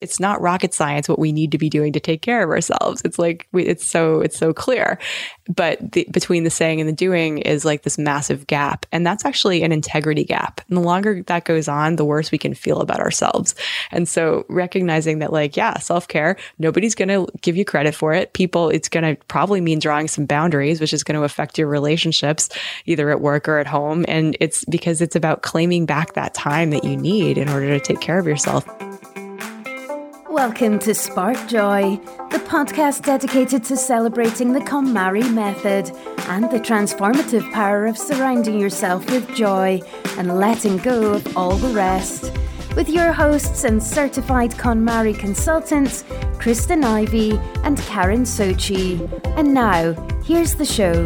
it's not rocket science what we need to be doing to take care of ourselves. It's like we, it's so it's so clear, but the, between the saying and the doing is like this massive gap, and that's actually an integrity gap. And the longer that goes on, the worse we can feel about ourselves. And so recognizing that, like, yeah, self care, nobody's going to give you credit for it. People, it's going to probably mean drawing some boundaries, which is going to affect your relationships, either at work or at home. And it's because it's about claiming back that time that you need in order to take care of yourself. Welcome to Spark Joy, the podcast dedicated to celebrating the KonMari method and the transformative power of surrounding yourself with joy and letting go of all the rest. With your hosts and certified KonMari consultants, Kristen Ivy and Karen Sochi. And now, here's the show.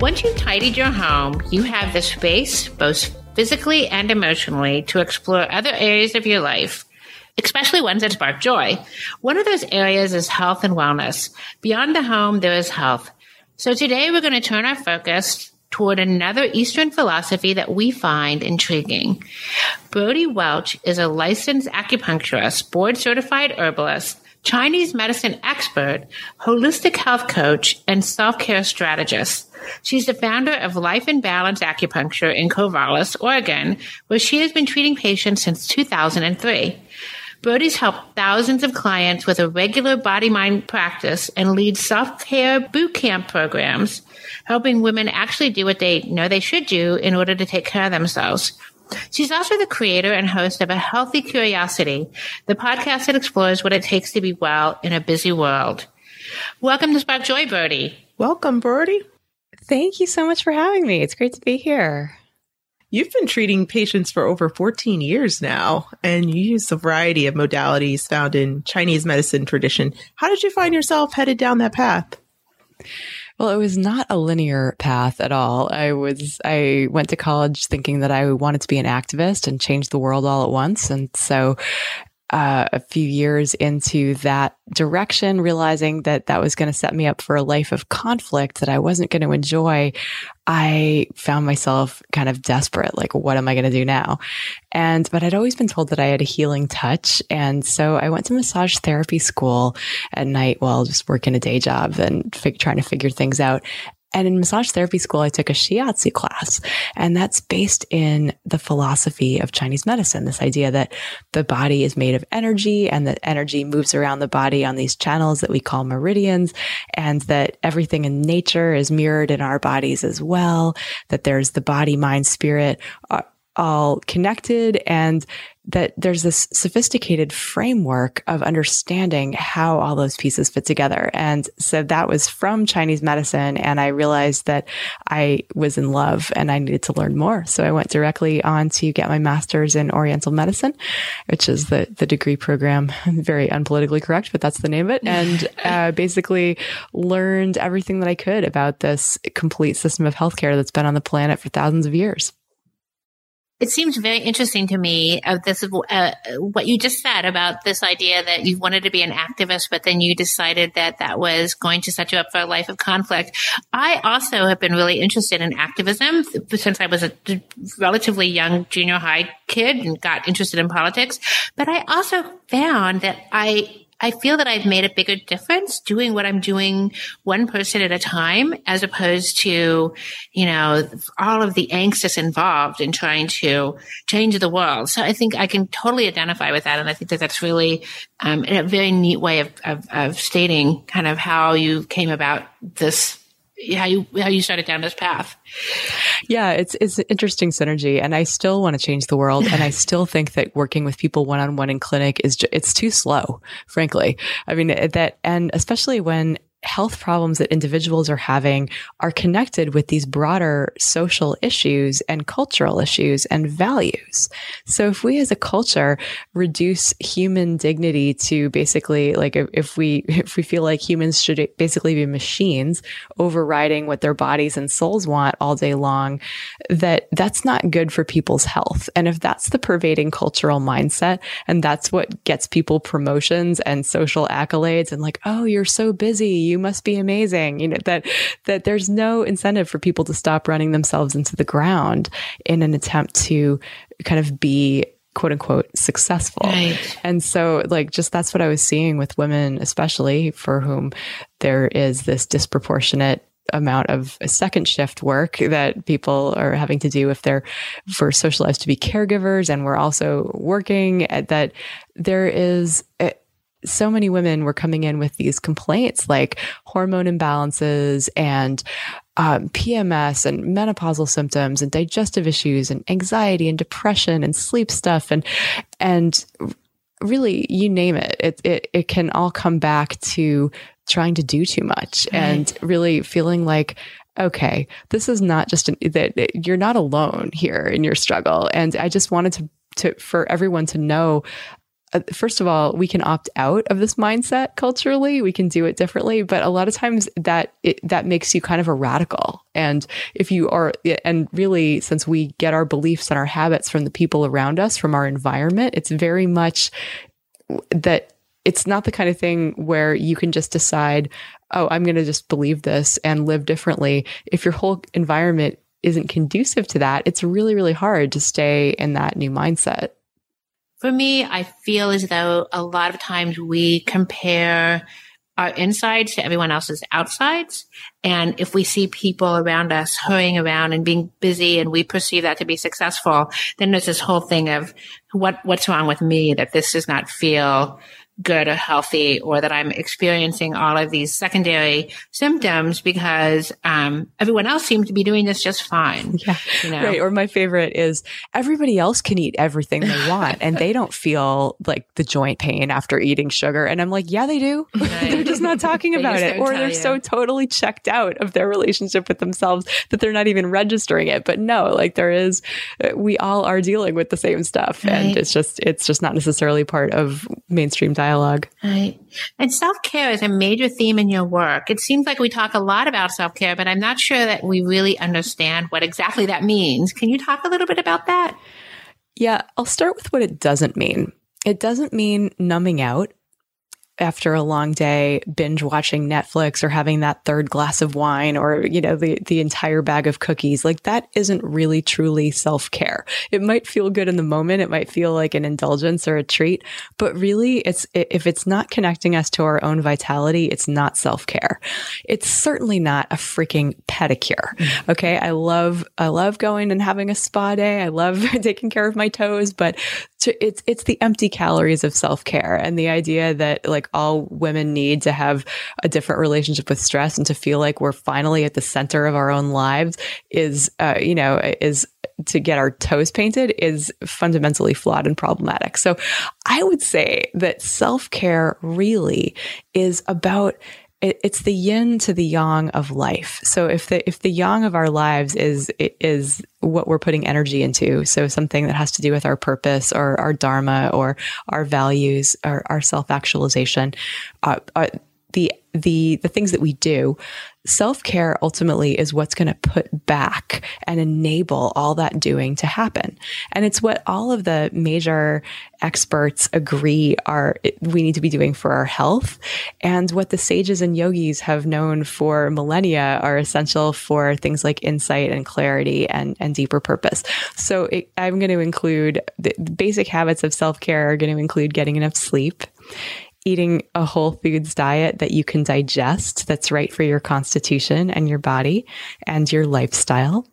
Once you've tidied your home, you have the space, both physically and emotionally, to explore other areas of your life, especially ones that spark joy. One of those areas is health and wellness. Beyond the home, there is health. So today we're going to turn our focus toward another Eastern philosophy that we find intriguing. Brodie Welch is a licensed acupuncturist, board certified herbalist, Chinese medicine expert, holistic health coach, and self care strategist. She's the founder of Life in Balance Acupuncture in Corvallis, Oregon, where she has been treating patients since 2003. Brodie's helped thousands of clients with a regular body mind practice and leads self care boot camp programs, helping women actually do what they know they should do in order to take care of themselves. She's also the creator and host of A Healthy Curiosity, the podcast that explores what it takes to be well in a busy world. Welcome to Spark Joy, Brodie. Welcome, Brodie. Thank you so much for having me. It's great to be here. You've been treating patients for over 14 years now, and you use a variety of modalities found in Chinese medicine tradition. How did you find yourself headed down that path? Well, it was not a linear path at all. I was I went to college thinking that I wanted to be an activist and change the world all at once, and so uh, a few years into that direction, realizing that that was going to set me up for a life of conflict that I wasn't going to enjoy, I found myself kind of desperate. Like, what am I going to do now? And, but I'd always been told that I had a healing touch. And so I went to massage therapy school at night while just working a day job and fig- trying to figure things out. And in massage therapy school, I took a shiatsu class, and that's based in the philosophy of Chinese medicine. This idea that the body is made of energy and that energy moves around the body on these channels that we call meridians, and that everything in nature is mirrored in our bodies as well, that there's the body, mind, spirit uh, all connected and that there's this sophisticated framework of understanding how all those pieces fit together. And so that was from Chinese medicine. And I realized that I was in love and I needed to learn more. So I went directly on to get my master's in Oriental medicine, which is the, the degree program. Very unpolitically correct, but that's the name of it. And uh, basically learned everything that I could about this complete system of healthcare that's been on the planet for thousands of years it seems very interesting to me of this uh, what you just said about this idea that you wanted to be an activist but then you decided that that was going to set you up for a life of conflict. I also have been really interested in activism since i was a relatively young junior high kid and got interested in politics. But i also found that i I feel that I've made a bigger difference doing what I'm doing one person at a time as opposed to, you know, all of the angst that's involved in trying to change the world. So I think I can totally identify with that. And I think that that's really um, a very neat way of, of, of stating kind of how you came about this how you how you started down this path. Yeah, it's it's an interesting synergy, and I still want to change the world, and I still think that working with people one on one in clinic is it's too slow. Frankly, I mean that, and especially when health problems that individuals are having are connected with these broader social issues and cultural issues and values. So if we as a culture reduce human dignity to basically like if we if we feel like humans should basically be machines overriding what their bodies and souls want all day long, that that's not good for people's health. And if that's the pervading cultural mindset and that's what gets people promotions and social accolades and like, oh, you're so busy you must be amazing. You know, that, that there's no incentive for people to stop running themselves into the ground in an attempt to kind of be quote unquote successful. Right. And so, like, just that's what I was seeing with women, especially for whom there is this disproportionate amount of second shift work that people are having to do if they're for social lives to be caregivers and we're also working at that there is eh, so many women were coming in with these complaints like hormone imbalances and um, PMS and menopausal symptoms and digestive issues and anxiety and depression and sleep stuff and and really you name it it it, it can all come back to trying to do too much right. and really feeling like okay this is not just an, that you're not alone here in your struggle and i just wanted to to for everyone to know Uh, first of all, we can opt out of this mindset culturally. We can do it differently, but a lot of times that it, that makes you kind of a radical. And if you are, and really, since we get our beliefs and our habits from the people around us, from our environment, it's very much that it's not the kind of thing where you can just decide, oh, I'm going to just believe this and live differently. If your whole environment isn't conducive to that, it's really, really hard to stay in that new mindset. For me, I feel as though a lot of times we compare our insides to everyone else's outsides. And if we see people around us hurrying around and being busy and we perceive that to be successful, then there's this whole thing of what, what's wrong with me that this does not feel good or healthy or that I'm experiencing all of these secondary symptoms because um, everyone else seems to be doing this just fine. Yeah. You know? Right. Or my favorite is everybody else can eat everything they want and they don't feel like the joint pain after eating sugar. And I'm like, yeah, they do. Right. they're just not talking about it. Or they're you. so totally checked out of their relationship with themselves that they're not even registering it. But no, like there is, uh, we all are dealing with the same stuff. Right. And it's just, it's just not necessarily part of mainstream diet dialogue. Right. And self care is a major theme in your work. It seems like we talk a lot about self care, but I'm not sure that we really understand what exactly that means. Can you talk a little bit about that? Yeah, I'll start with what it doesn't mean. It doesn't mean numbing out after a long day binge watching Netflix or having that third glass of wine or you know the the entire bag of cookies like that isn't really truly self-care. It might feel good in the moment, it might feel like an indulgence or a treat, but really it's if it's not connecting us to our own vitality, it's not self-care. It's certainly not a freaking pedicure. Mm-hmm. Okay? I love I love going and having a spa day. I love taking care of my toes, but to, it's it's the empty calories of self-care and the idea that like all women need to have a different relationship with stress and to feel like we're finally at the center of our own lives is uh, you know is to get our toes painted is fundamentally flawed and problematic. So I would say that self-care really is about it, it's the yin to the yang of life. So if the if the yang of our lives is is what we're putting energy into, so something that has to do with our purpose or our dharma or our values or our self actualization, uh, uh, the the the things that we do self-care ultimately is what's going to put back and enable all that doing to happen. And it's what all of the major experts agree are we need to be doing for our health. And what the sages and yogis have known for millennia are essential for things like insight and clarity and and deeper purpose. So it, i'm going to include the basic habits of self-care are going to include getting enough sleep eating a whole foods diet that you can digest that's right for your constitution and your body and your lifestyle.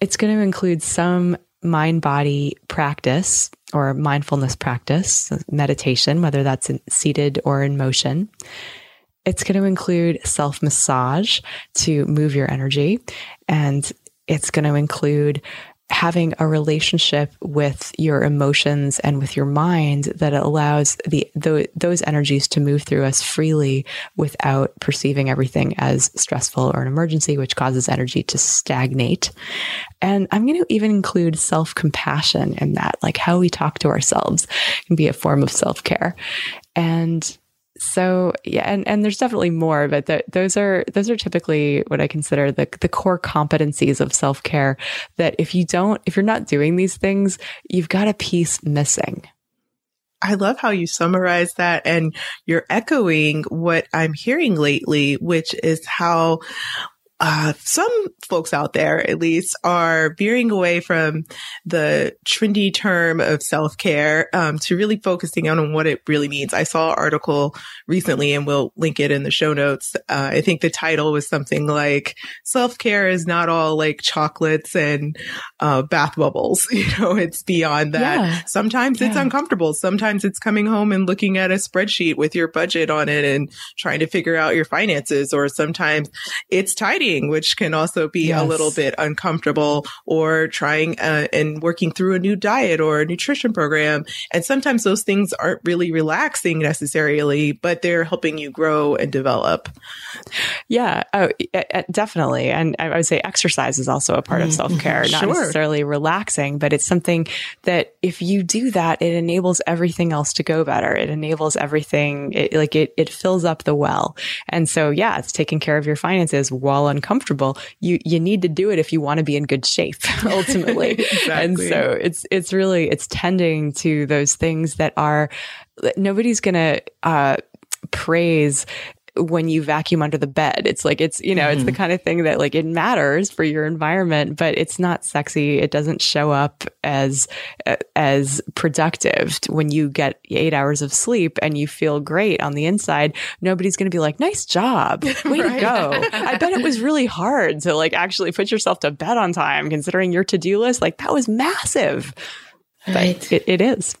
It's going to include some mind body practice or mindfulness practice, meditation, whether that's seated or in motion. It's going to include self massage to move your energy. And it's going to include having a relationship with your emotions and with your mind that allows the, the, those energies to move through us freely without perceiving everything as stressful or an emergency which causes energy to stagnate. And i'm going to even include self-compassion in that like how we talk to ourselves can be a form of self-care. And so yeah, and, and there's definitely more, but those are those are typically what I consider the the core competencies of self care. That if you don't, if you're not doing these things, you've got a piece missing. I love how you summarize that, and you're echoing what I'm hearing lately, which is how uh, some folks out there, at least, are veering away from the trendy term of self care um, to really focusing on what it really means. I saw an article recently, and we'll link it in the show notes. Uh, I think the title was something like "Self care is not all like chocolates and uh, bath bubbles." You know, it's beyond that. Yeah. Sometimes yeah. it's uncomfortable. Sometimes it's coming home and looking at a spreadsheet with your budget on it and trying to figure out your finances, or sometimes it's tidy which can also be yes. a little bit uncomfortable, or trying uh, and working through a new diet or a nutrition program. And sometimes those things aren't really relaxing necessarily, but they're helping you grow and develop. Yeah, oh, definitely. And I would say exercise is also a part of mm-hmm. self care, not sure. necessarily relaxing, but it's something that if you do that, it enables everything else to go better. It enables everything, it, like it, it fills up the well. And so, yeah, it's taking care of your finances while uncomfortable, you you need to do it if you want to be in good shape ultimately. exactly. And so it's it's really it's tending to those things that are nobody's going to uh, praise when you vacuum under the bed. It's like, it's, you know, mm-hmm. it's the mm-hmm. kind of thing that like it matters for your environment, but it's not sexy. It doesn't show up as, as productive when you get eight hours of sleep and you feel great on the inside. Nobody's going to be like, nice job. Way right. to go. I bet it was really hard to like actually put yourself to bed on time considering your to-do list. Like that was massive. Right. But it, it is.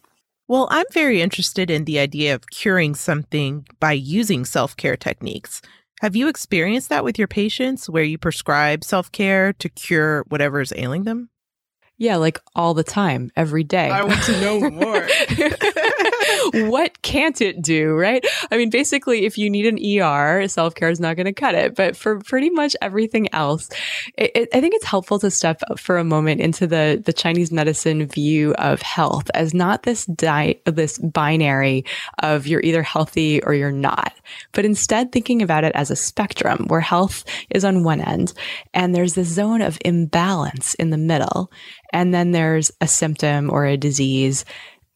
Well, I'm very interested in the idea of curing something by using self care techniques. Have you experienced that with your patients where you prescribe self care to cure whatever is ailing them? Yeah, like all the time, every day. I want to know more. what can't it do, right? I mean, basically, if you need an ER, self care is not going to cut it. But for pretty much everything else, it, it, I think it's helpful to step for a moment into the the Chinese medicine view of health as not this di- this binary of you're either healthy or you're not, but instead thinking about it as a spectrum where health is on one end and there's this zone of imbalance in the middle, and then there's a symptom or a disease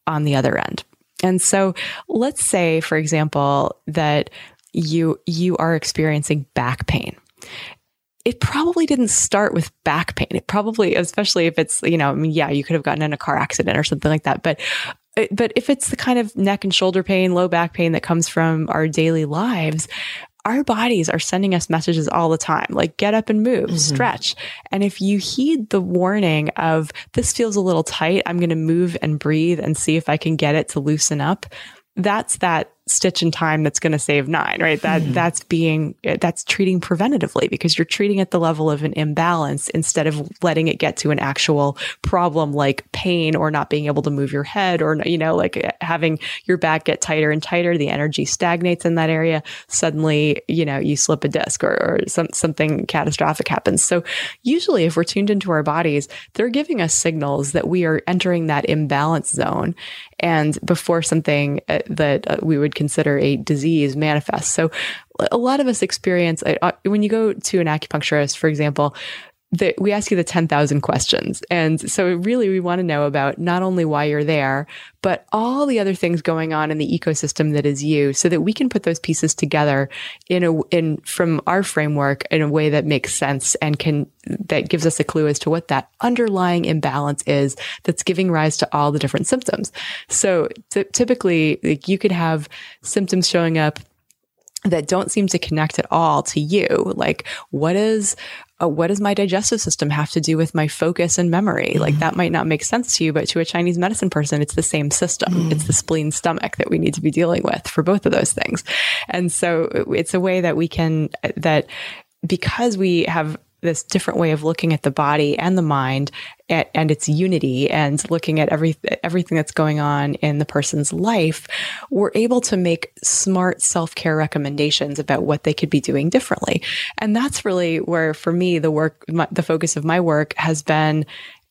on the other end. And so let's say, for example, that you, you are experiencing back pain it probably didn't start with back pain. It probably, especially if it's, you know, I mean, yeah, you could have gotten in a car accident or something like that. But, but if it's the kind of neck and shoulder pain, low back pain that comes from our daily lives, our bodies are sending us messages all the time, like get up and move, mm-hmm. stretch. And if you heed the warning of this feels a little tight, I'm going to move and breathe and see if I can get it to loosen up. That's that stitch in time that's going to save nine, right? That mm-hmm. that's being that's treating preventatively because you're treating at the level of an imbalance instead of letting it get to an actual problem like pain or not being able to move your head or you know like having your back get tighter and tighter, the energy stagnates in that area. Suddenly, you know, you slip a disc or, or some something catastrophic happens. So usually, if we're tuned into our bodies, they're giving us signals that we are entering that imbalance zone, and before something uh, that uh, we would consider a disease manifests. So a lot of us experience when you go to an acupuncturist, for example, that we ask you the 10,000 questions. And so really we want to know about not only why you're there, but all the other things going on in the ecosystem that is you so that we can put those pieces together in a, in, from our framework in a way that makes sense and can, that gives us a clue as to what that underlying imbalance is that's giving rise to all the different symptoms. So t- typically like you could have symptoms showing up that don't seem to connect at all to you. Like, what is, uh, what does my digestive system have to do with my focus and memory? Mm-hmm. Like, that might not make sense to you, but to a Chinese medicine person, it's the same system. Mm-hmm. It's the spleen stomach that we need to be dealing with for both of those things. And so it's a way that we can, that because we have this different way of looking at the body and the mind and, and, its unity and looking at every, everything that's going on in the person's life, we're able to make smart self-care recommendations about what they could be doing differently. And that's really where, for me, the work, my, the focus of my work has been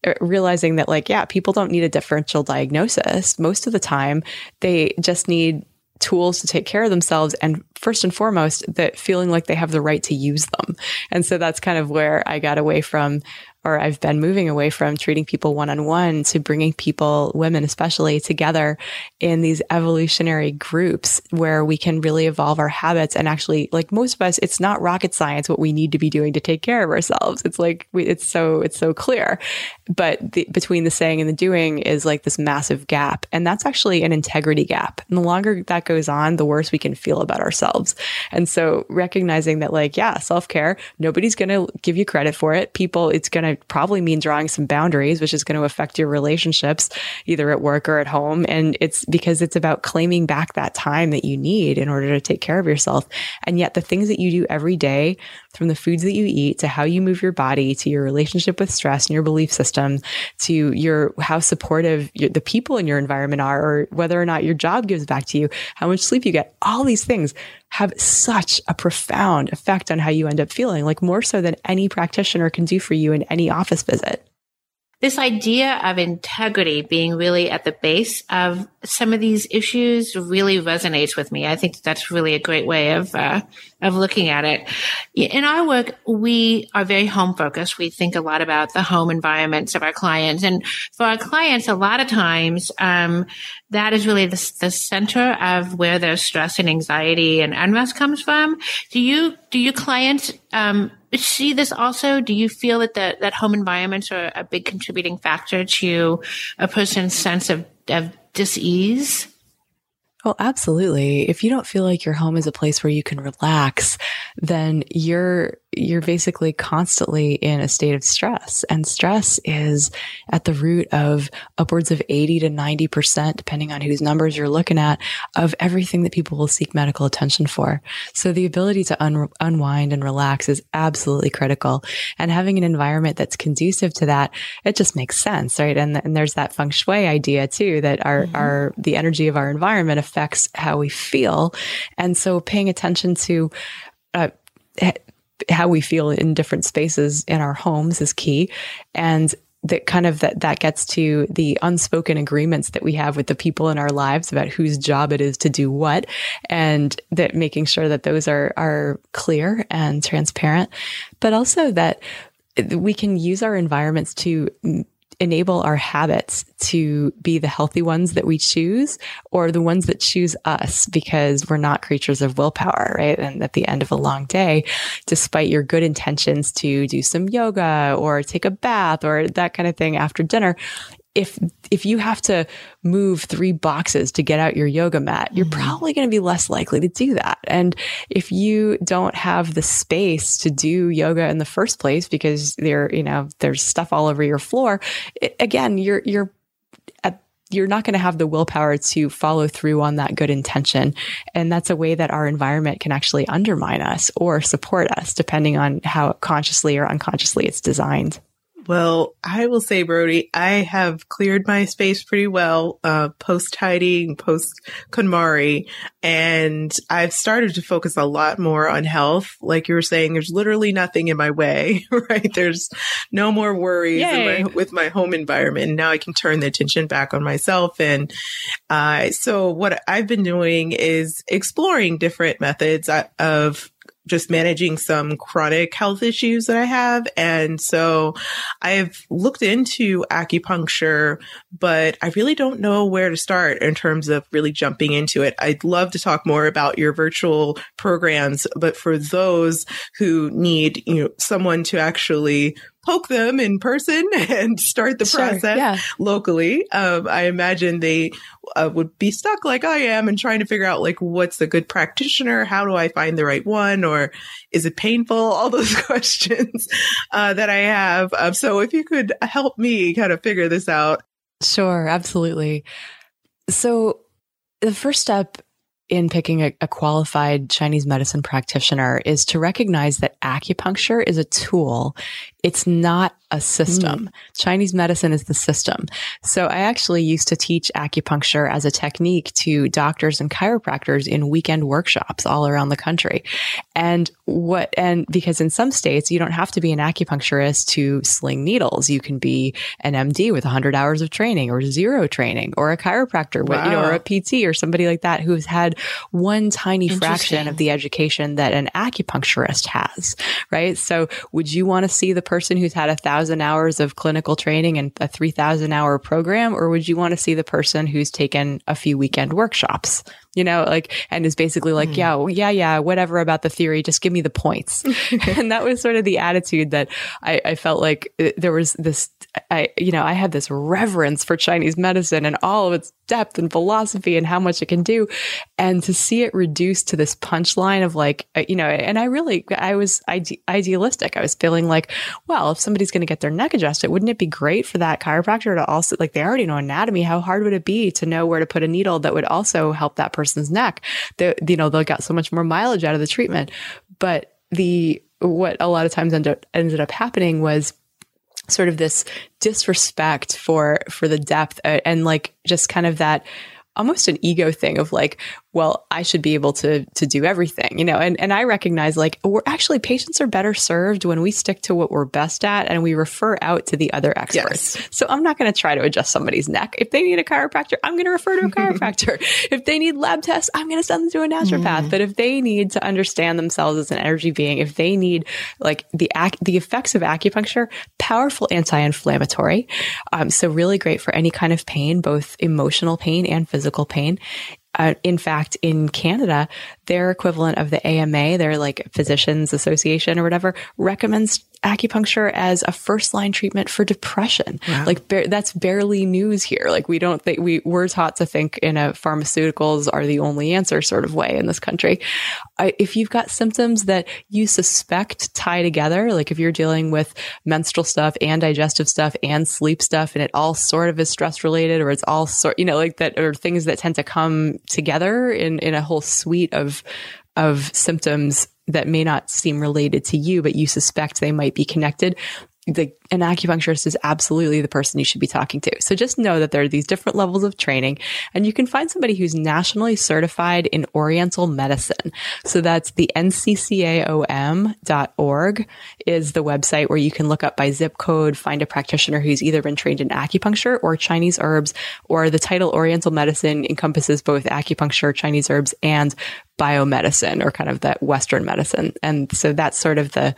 uh, realizing that like yeah people don't need a differential diagnosis most of the time they just need tools to take care of themselves and first and foremost that feeling like they have the right to use them. And so that's kind of where i got away from or I've been moving away from treating people one on one to bringing people, women especially, together in these evolutionary groups where we can really evolve our habits. And actually, like most of us, it's not rocket science what we need to be doing to take care of ourselves. It's like, we, it's so, it's so clear. But the, between the saying and the doing is like this massive gap. And that's actually an integrity gap. And the longer that goes on, the worse we can feel about ourselves. And so recognizing that, like, yeah, self care, nobody's going to give you credit for it. People, it's to probably mean drawing some boundaries, which is going to affect your relationships, either at work or at home. And it's because it's about claiming back that time that you need in order to take care of yourself. And yet the things that you do every day, from the foods that you eat to how you move your body to your relationship with stress and your belief system to your how supportive your, the people in your environment are or whether or not your job gives back to you how much sleep you get. All these things have such a profound effect on how you end up feeling like more so than any practitioner can do for you in any office visit this idea of integrity being really at the base of some of these issues really resonates with me. I think that's really a great way of uh, of looking at it. In our work, we are very home focused. We think a lot about the home environments of our clients, and for our clients, a lot of times um, that is really the, the center of where their stress and anxiety and unrest comes from. Do you do your clients um, see this also? Do you feel that the, that home environments are a big contributing factor to a person's sense of, of dis-ease? Well, absolutely. If you don't feel like your home is a place where you can relax, then you're you're basically constantly in a state of stress. And stress is at the root of upwards of 80 to 90%, depending on whose numbers you're looking at, of everything that people will seek medical attention for. So the ability to un- unwind and relax is absolutely critical. And having an environment that's conducive to that, it just makes sense, right? And, and there's that feng shui idea too, that our, mm-hmm. our, the energy of our environment affects how we feel. And so paying attention to, uh, how we feel in different spaces in our homes is key. And that kind of that that gets to the unspoken agreements that we have with the people in our lives about whose job it is to do what and that making sure that those are are clear and transparent but also that we can use our environments to enable our habits to be the healthy ones that we choose or the ones that choose us because we're not creatures of willpower, right? And at the end of a long day, despite your good intentions to do some yoga or take a bath or that kind of thing after dinner, if if you have to move three boxes to get out your yoga mat, you're mm-hmm. probably going to be less likely to do that. And if you don't have the space to do yoga in the first place because there, you know, there's stuff all over your floor, it, again, you're you're at you're not going to have the willpower to follow through on that good intention. And that's a way that our environment can actually undermine us or support us, depending on how consciously or unconsciously it's designed. Well, I will say, Brodie, I have cleared my space pretty well, uh, post tidying, post KonMari, and I've started to focus a lot more on health. Like you were saying, there's literally nothing in my way, right? There's no more worries my, with my home environment. And now I can turn the attention back on myself. And, uh, so what I've been doing is exploring different methods uh, of just managing some chronic health issues that I have. And so I've looked into acupuncture, but I really don't know where to start in terms of really jumping into it. I'd love to talk more about your virtual programs, but for those who need, you know, someone to actually poke them in person and start the sure, process yeah. locally. Um, I imagine they uh, would be stuck like I am and trying to figure out like what's a good practitioner, how do I find the right one, or is it painful? All those questions uh, that I have. Um, so if you could help me kind of figure this out. Sure, absolutely. So the first step in picking a, a, qualified Chinese medicine practitioner is to recognize that acupuncture is a tool. It's not a system. Mm. Chinese medicine is the system. So I actually used to teach acupuncture as a technique to doctors and chiropractors in weekend workshops all around the country. And what, and because in some states, you don't have to be an acupuncturist to sling needles. You can be an MD with 100 hours of training or zero training or a chiropractor, wow. you know, or a PT or somebody like that who's had one tiny fraction of the education that an acupuncturist has, right? So would you want to see the person who's had a thousand thousand hours of clinical training and a three thousand hour program, or would you want to see the person who's taken a few weekend workshops? You know, like, and is basically like, mm. yeah, well, yeah, yeah, whatever about the theory, just give me the points. and that was sort of the attitude that I, I felt like uh, there was this, I, you know, I had this reverence for Chinese medicine and all of its depth and philosophy and how much it can do. And to see it reduced to this punchline of like, uh, you know, and I really, I was ide- idealistic. I was feeling like, well, if somebody's going to get their neck adjusted, wouldn't it be great for that chiropractor to also, like, they already know anatomy. How hard would it be to know where to put a needle that would also help that person's neck? They, you know, they'll get so much more mileage out of the treatment. But the, what a lot of times ended up, ended up happening was sort of this disrespect for for the depth uh, and like just kind of that almost an ego thing of like well, I should be able to to do everything, you know. And and I recognize like we're actually patients are better served when we stick to what we're best at and we refer out to the other experts. Yes. So I'm not going to try to adjust somebody's neck. If they need a chiropractor, I'm going to refer to a chiropractor. if they need lab tests, I'm going to send them to a naturopath. Mm. But if they need to understand themselves as an energy being, if they need like the ac- the effects of acupuncture, powerful anti-inflammatory, um, so really great for any kind of pain, both emotional pain and physical pain. Uh, in fact, in Canada, their equivalent of the AMA, their like Physicians Association or whatever, recommends acupuncture as a first line treatment for depression. Wow. Like ba- that's barely news here. Like we don't think we we're taught to think in a pharmaceuticals are the only answer sort of way in this country. I, if you've got symptoms that you suspect tie together, like if you're dealing with menstrual stuff and digestive stuff and sleep stuff, and it all sort of is stress related, or it's all sort, you know, like that, or things that tend to come together in in a whole suite of of symptoms that may not seem related to you, but you suspect they might be connected, the, an acupuncturist is absolutely the person you should be talking to. So just know that there are these different levels of training and you can find somebody who's nationally certified in Oriental medicine. So that's the nccaom.org is the website where you can look up by zip code, find a practitioner who's either been trained in acupuncture or Chinese herbs, or the title Oriental medicine encompasses both acupuncture, Chinese herbs, and biomedicine or kind of that Western medicine. And so that's sort of the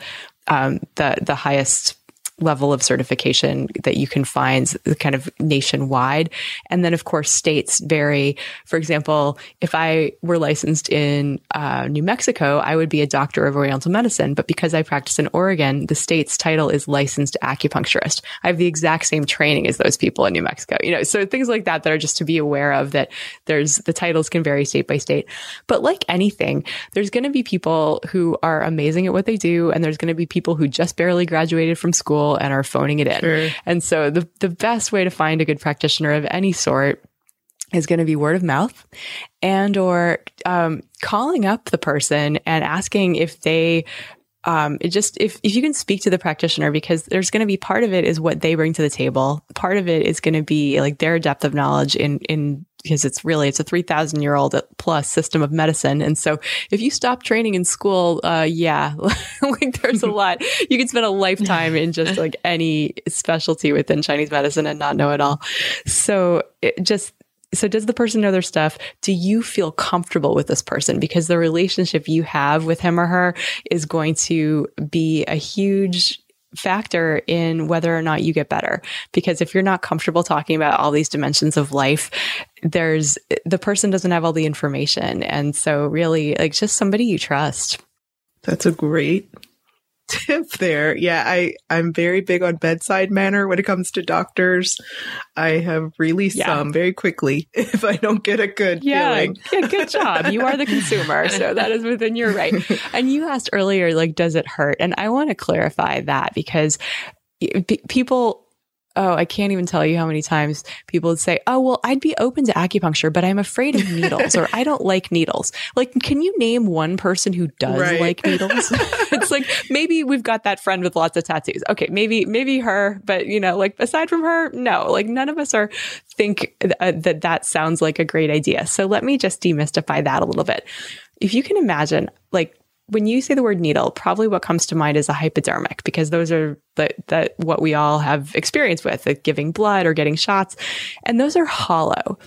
um, the the highest level of certification that you can find kind of nationwide. And then, of course, states vary. For example, if I were licensed in uh, New Mexico, I would be a doctor of Oriental medicine. But because I practice in Oregon, the state's title is licensed acupuncturist. I have the exact same training as those people in New Mexico, you know, so things like that that are just to be aware of that there's the titles can vary state by state. But like anything, there's going to be people who are amazing at what they do. And there's going to be people who just barely graduated from school and are phoning it in. Sure. And so the, the best way to find a good practitioner of any sort is going to be word of mouth and or um, calling up the person and asking if they um, it just if, if you can speak to the practitioner because there's going to be part of it is what they bring to the table. Part of it is going to be like their depth of knowledge in in because it's really it's a 3000 year old plus system of medicine. And so if you stop training in school uh, yeah like there's a lot. You can spend a lifetime in just like any specialty within chinese medicine and not know it all. So it just so does the person know their stuff? Do you feel comfortable with this person? Because the relationship you have with him or her is going to be a huge factor in whether or not you get better. Because if you're not comfortable talking about all these dimensions of life, there's the person doesn't have all the information. And so really like just somebody you trust. That's a great tip there. Yeah, I I'm very big on bedside manner when it comes to doctors. I have really yeah. some very quickly if I don't get a good yeah, feeling. yeah, good job. You are the consumer, so that is within your right. And you asked earlier, like, does it hurt? And I want to clarify that because people oh, I can't even tell you how many times people would say, oh, well, I'd be open to acupuncture, but I'm afraid of needles or I don't like needles. Like, can you name one person who does right. like needles? it's like, maybe we've got that friend with lots of tattoos. Okay. Maybe, maybe her, but you know, like aside from her, no, like none of us are think uh, that that sounds like a great idea. So let me just demystify that a little bit. If you can imagine, like when you say the word needle, probably what comes to mind is a hypodermic because those are the, the what we all have experience with, like giving blood or getting shots, and those are hollow.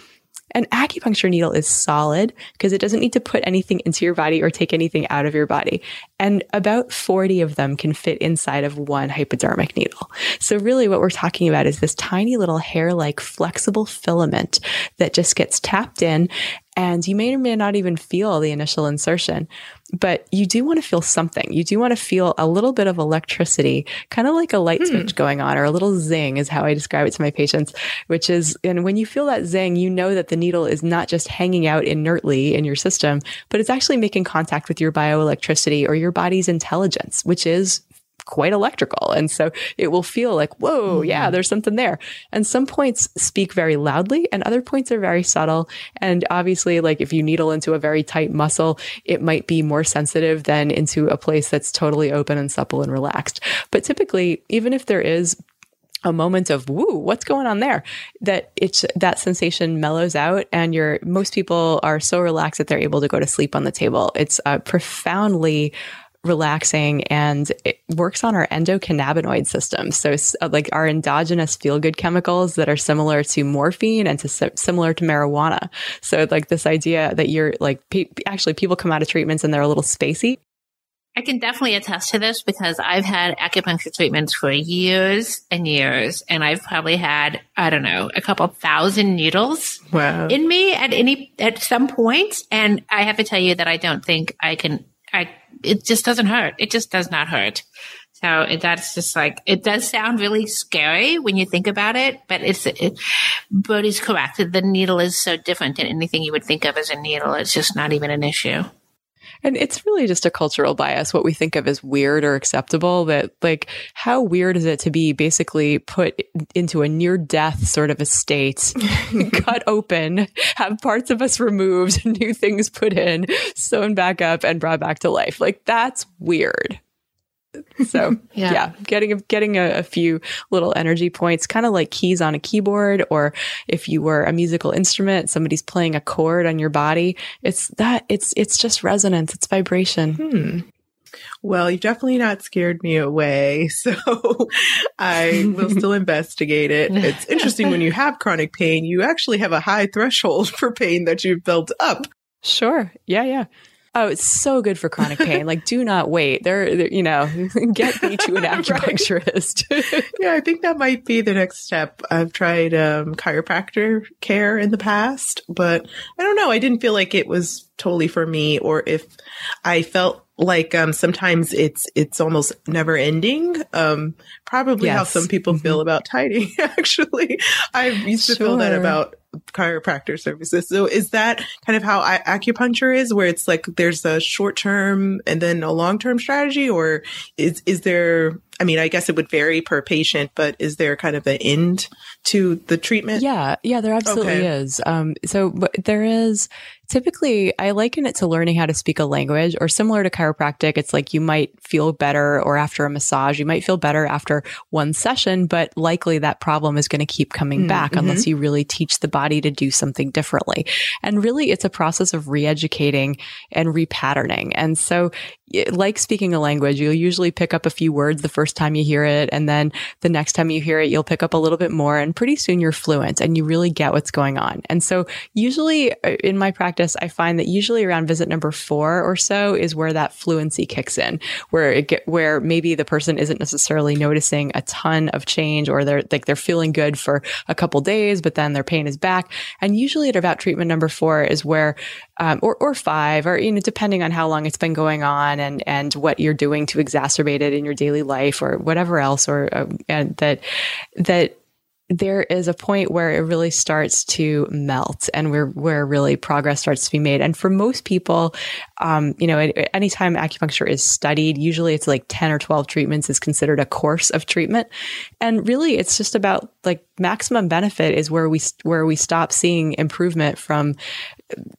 An acupuncture needle is solid because it doesn't need to put anything into your body or take anything out of your body. And about 40 of them can fit inside of one hypodermic needle. So really what we're talking about is this tiny little hair-like flexible filament that just gets tapped in and you may or may not even feel the initial insertion, but you do want to feel something. You do want to feel a little bit of electricity, kind of like a light hmm. switch going on or a little zing is how I describe it to my patients, which is, and when you feel that zing, you know that the needle is not just hanging out inertly in your system, but it's actually making contact with your bioelectricity or your body's intelligence, which is quite electrical. And so it will feel like, whoa, mm-hmm. yeah, there's something there. And some points speak very loudly and other points are very subtle. And obviously, like if you needle into a very tight muscle, it might be more sensitive than into a place that's totally open and supple and relaxed. But typically, even if there is a moment of woo what's going on there that it's that sensation mellows out and you're most people are so relaxed that they're able to go to sleep on the table it's a profoundly relaxing and it works on our endocannabinoid system. So, uh, like our endogenous feel good chemicals that are similar to morphine and to similar to marijuana. So, like this idea that you're like, pe- actually, people come out of treatments and they're a little spacey. I can definitely attest to this because I've had acupuncture treatments for years and years, and I've probably had I don't know a couple thousand needles wow. in me at any at some point. point, and I have to tell you that I don't think I can I it just doesn't hurt. It just does not hurt. So it, that's just like it does sound really scary when you think about it, but it's it, Brodie's correct. The needle is so different than anything you would think of as a needle. It's just not even an issue. And it's really just a cultural bias, what we think of as weird or acceptable. That, like, how weird is it to be basically put into a near death sort of a state, cut open, have parts of us removed, new things put in, sewn back up, and brought back to life? Like, that's weird. So yeah. yeah. getting a, getting a, a, few little energy points, kind of like keys on a keyboard, or if you were a musical instrument, somebody's playing a chord on your body. It's that it's it's just resonance, it's vibration. Hmm. Well, you've definitely not scared me away, so I will still investigate it. It's interesting when you have chronic pain, you actually have a high threshold for pain that you've built up. Sure. Yeah, yeah. Oh, it's so good for chronic pain. like, do not wait. There, you know, get me to an acupuncturist. yeah, I think that might be the next step. I've tried um, chiropractor care in the past, but I don't know. I didn't feel like it was totally for me, or if I felt like um, sometimes it's it's almost never ending. Um, probably yes. how some people feel mm-hmm. about tidying. Actually, I used to sure. feel that about chiropractor services. So is that kind of how I, acupuncture is, where it's like there's a short term and then a long term strategy, or is is there? I mean, I guess it would vary per patient, but is there kind of an end to the treatment? Yeah, yeah, there absolutely okay. is. Um, so there is typically I liken it to learning how to speak a language or similar to chiropractic. It's like you might feel better or after a massage, you might feel better after one session, but likely that problem is going to keep coming mm-hmm. back unless mm-hmm. you really teach the body to do something differently. And really it's a process of re-educating and repatterning. And so like speaking a language, you'll usually pick up a few words the first time you hear it. And then the next time you hear it, you'll pick up a little bit more. And pretty soon you're fluent and you really get what's going on. And so usually uh, in my practice, I find that usually around visit number four or so is where that fluency kicks in, where it get, where maybe the person isn't necessarily noticing a ton of change or they're like they're feeling good for a couple days, but then their pain is back. And usually at about treatment number four is where um, or, or five, or, you know, depending on how long it's been going on and, and what you're doing to exacerbate it in your daily life or whatever else, or uh, that, that there is a point where it really starts to melt and where, where really progress starts to be made. And for most people, um, you know, anytime acupuncture is studied, usually it's like 10 or 12 treatments is considered a course of treatment. And really it's just about like maximum benefit is where we, where we stop seeing improvement from,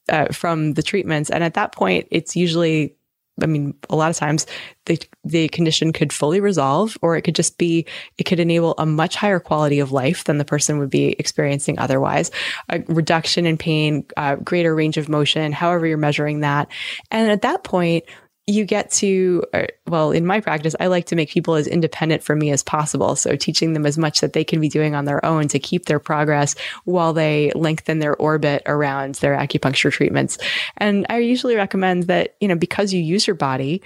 uh, from the treatments. And at that point, it's usually I mean, a lot of times the the condition could fully resolve, or it could just be it could enable a much higher quality of life than the person would be experiencing otherwise. A reduction in pain, uh, greater range of motion, however you're measuring that, and at that point, you get to, uh, well, in my practice, I like to make people as independent from me as possible. So teaching them as much that they can be doing on their own to keep their progress while they lengthen their orbit around their acupuncture treatments. And I usually recommend that, you know, because you use your body,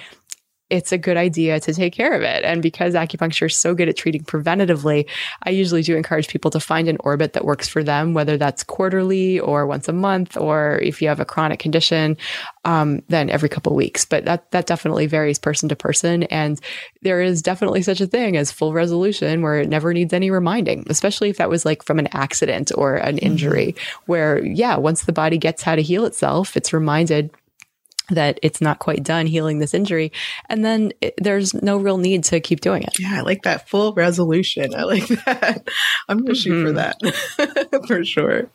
it's a good idea to take care of it. And because acupuncture is so good at treating preventatively, I usually do encourage people to find an orbit that works for them, whether that's quarterly or once a month, or if you have a chronic condition, um, then every couple weeks. But that that definitely varies person to person. And there is definitely such a thing as full resolution where it never needs any reminding, especially if that was like from an accident or an injury, mm-hmm. where yeah, once the body gets how to heal itself, it's reminded that it's not quite done healing this injury. And then it, there's no real need to keep doing it. Yeah, I like that full resolution. I like that. I'm going to shoot for mm-hmm. that for sure.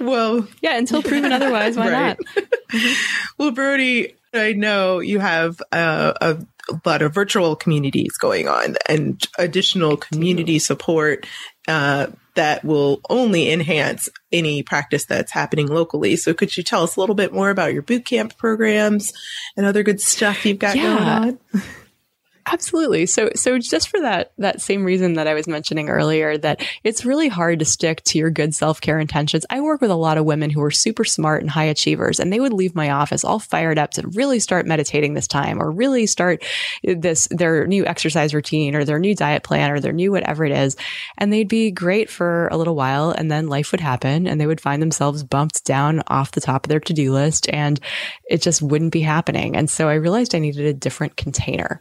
Well, yeah, until proven otherwise, why not? well, Brodie, I know you have a, a lot of virtual communities going on and additional community support uh, that will only enhance any practice that's happening locally. So could you tell us a little bit more about your boot camp programs and other good stuff you've got yeah. going on? Absolutely. So, so just for that, that same reason that I was mentioning earlier, that it's really hard to stick to your good self care intentions. I work with a lot of women who are super smart and high achievers, and they would leave my office all fired up to really start meditating this time or really start this, their new exercise routine or their new diet plan or their new whatever it is. And they'd be great for a little while. And then life would happen and they would find themselves bumped down off the top of their to do list and it just wouldn't be happening. And so I realized I needed a different container.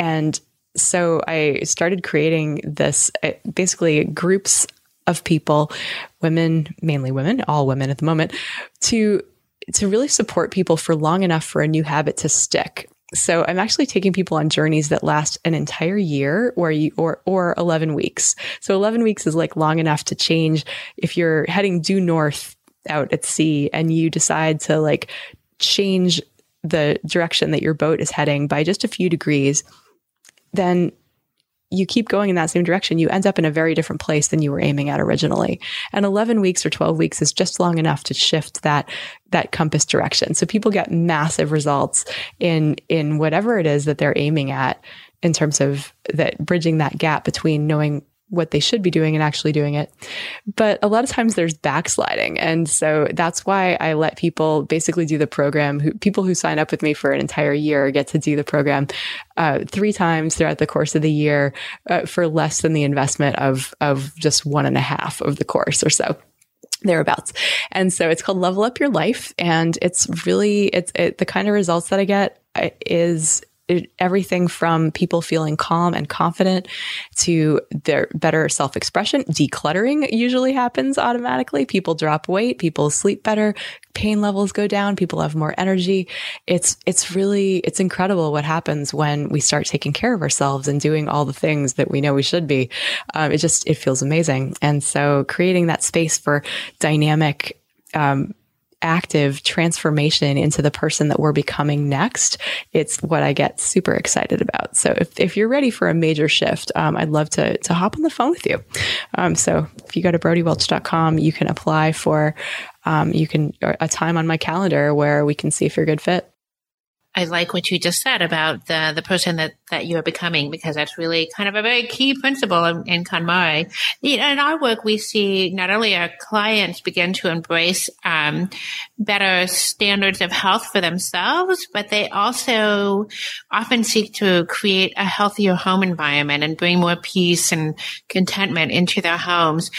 And so I started creating this uh, basically groups of people, women, mainly women, all women at the moment, to to really support people for long enough for a new habit to stick. So I'm actually taking people on journeys that last an entire year or you or or 11 weeks. So 11 weeks is like long enough to change if you're heading due north out at sea and you decide to like change the direction that your boat is heading by just a few degrees then you keep going in that same direction, you end up in a very different place than you were aiming at originally. And 11 weeks or 12 weeks is just long enough to shift that, that compass direction. So people get massive results in, in whatever it is that they're aiming at in terms of that bridging that gap between knowing what they should be doing and actually doing it. But a lot of times there's backsliding. And so that's why I let people basically do the program. Who, people who sign up with me for an entire year get to do the program uh, three times throughout the course of the year uh, for less than the investment of, of just one and a half of the course or so thereabouts. And so it's called Level Up Your Life. And it's really, it's it, the kind of results that I get uh, everything from people feeling calm and confident to their better self expression. Decluttering usually happens automatically. People drop weight, people sleep better, pain levels go down, people have more energy. It's, it's really, it's incredible what happens when we start taking care of ourselves and doing all the things that we know we should be. Um, it just, it feels amazing. And so creating that space for dynamic, um, active transformation into the person that we're becoming next, it's what I get super excited about. So if, if you're ready for a major shift, um, I'd love to, to hop on the phone with you. Um, so if you go to brodiewelch.com, you can apply for, um, you can, a time on my calendar where we can see if you're a good fit. I like what you just said about the the person that that you are becoming because that's really kind of a very key principle in, in KonMari. In our work, we see not only our clients begin to embrace um, better standards of health for themselves, but they also often seek to create a healthier home environment and bring more peace and contentment into their homes.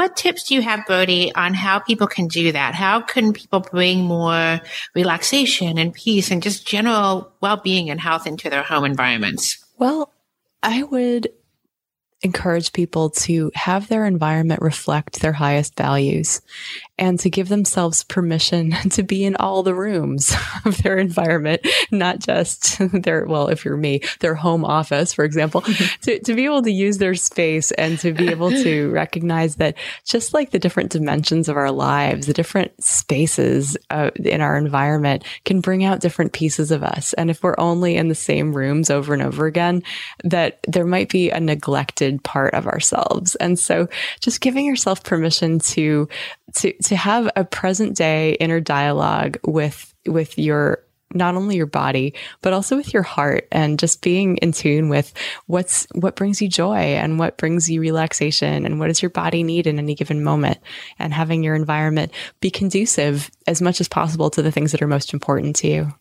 What tips do you have, Brodie, on how people can do that? How can people bring more relaxation and peace and just general well-being and health into their home environments? Well, I would encourage people to have their environment reflect their highest values and to give themselves permission to be in all the rooms of their environment, not just their, well, if you're me, their home office, for example, to, to be able to use their space and to be able to recognize that just like the different dimensions of our lives, the different spaces uh, in our environment can bring out different pieces of us. And if we're only in the same rooms over and over again, that there might be a neglected part of ourselves. And so just giving yourself permission to, to, to have a present day inner dialogue with with your not only your body, but also with your heart and just being in tune with what's, what brings you joy and what brings you relaxation and what does your body need in any given moment and having your environment be conducive as much as possible to the things that are most important to you.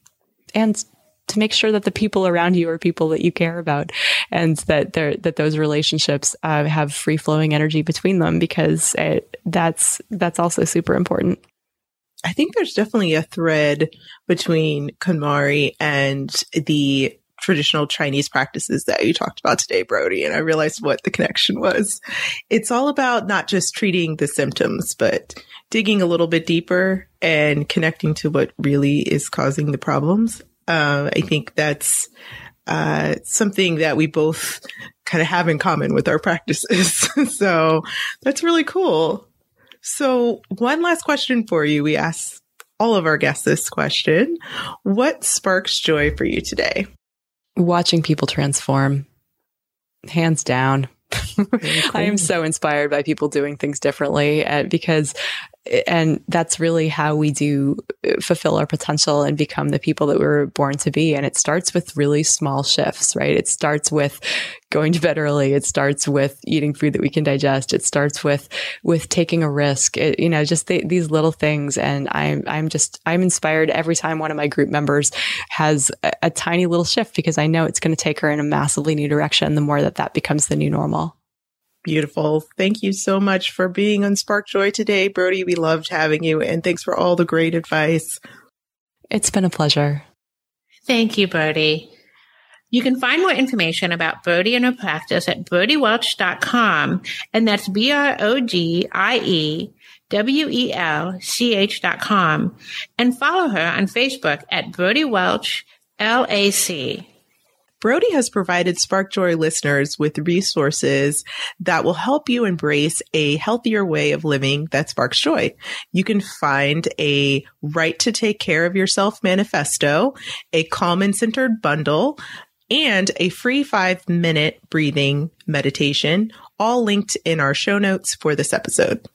And to make sure that the people around you are people that you care about and that that those relationships uh, have free flowing energy between them because it, that's that's also super important. I think there's definitely a thread between KonMari and the traditional Chinese practices that you talked about today, Brodie. And I realized what the connection was. It's all about not just treating the symptoms, but digging a little bit deeper and connecting to what really is causing the problems. Uh, I think that's uh, something that we both kind of have in common with our practices. so that's really cool. So, one last question for you. We ask all of our guests this question What sparks joy for you today? Watching people transform, hands down. I am so inspired by people doing things differently uh, because and that's really how we do uh, fulfill our potential and become the people that we were born to be. And it starts with really small shifts right? It starts with going to bed early. It starts with eating food that we can digest. It starts with with taking a risk. It, you know just the, these little things. And i'm i'm just i'm inspired every time one of my group members has a, a tiny little shift because i know it's going to take her in a massively new direction the more that that becomes the new normal Beautiful. Thank you so much for being on Spark Joy today, Brodie. We loved having you and thanks for all the great advice. It's been a pleasure. Thank you, Brodie. You can find more information about Brodie and her practice at brodiewelch.com, and that's B R O D I E W E L C H dot com, and follow her on Facebook at Brodie Welch LAC. Brodie has provided SparkJoy listeners with resources that will help you embrace a healthier way of living that sparks joy. You can find a right to take care of yourself manifesto, a calm and centered bundle, and a free five minute breathing meditation, all linked in our show notes for this episode.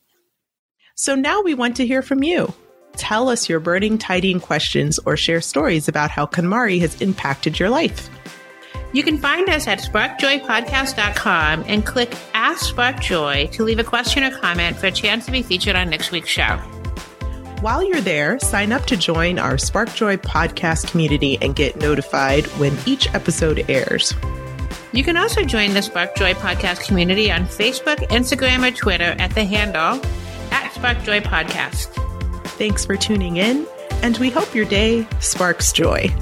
So now we want to hear from you. Tell us your burning tidying questions or share stories about how KonMari has impacted your life. You can find us at sparkjoypodcast.com and click Ask SparkJoy to leave a question or comment for a chance to be featured on next week's show. While you're there, sign up to join our SparkJoy podcast community and get notified when each episode airs. You can also join the SparkJoy podcast community on Facebook, Instagram, or Twitter at the handle at SparkJoy Podcast. Thanks for tuning in, and we hope your day sparks joy.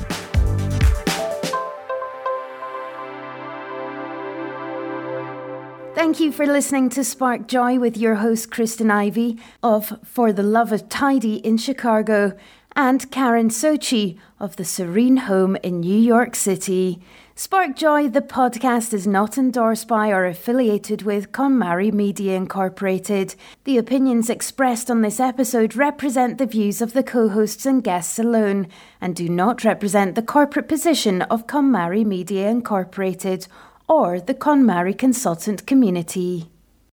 Thank you for listening to Spark Joy with your host, Kristen Ivy of For the Love of Tidy in Chicago and Karen Sochi of the Serene Home in New York City. Spark Joy, the podcast, is not endorsed by or affiliated with KonMari Media Incorporated. The opinions expressed on this episode represent the views of the co hosts and guests alone and do not represent the corporate position of KonMari Media Incorporated or the KonMari consultant community.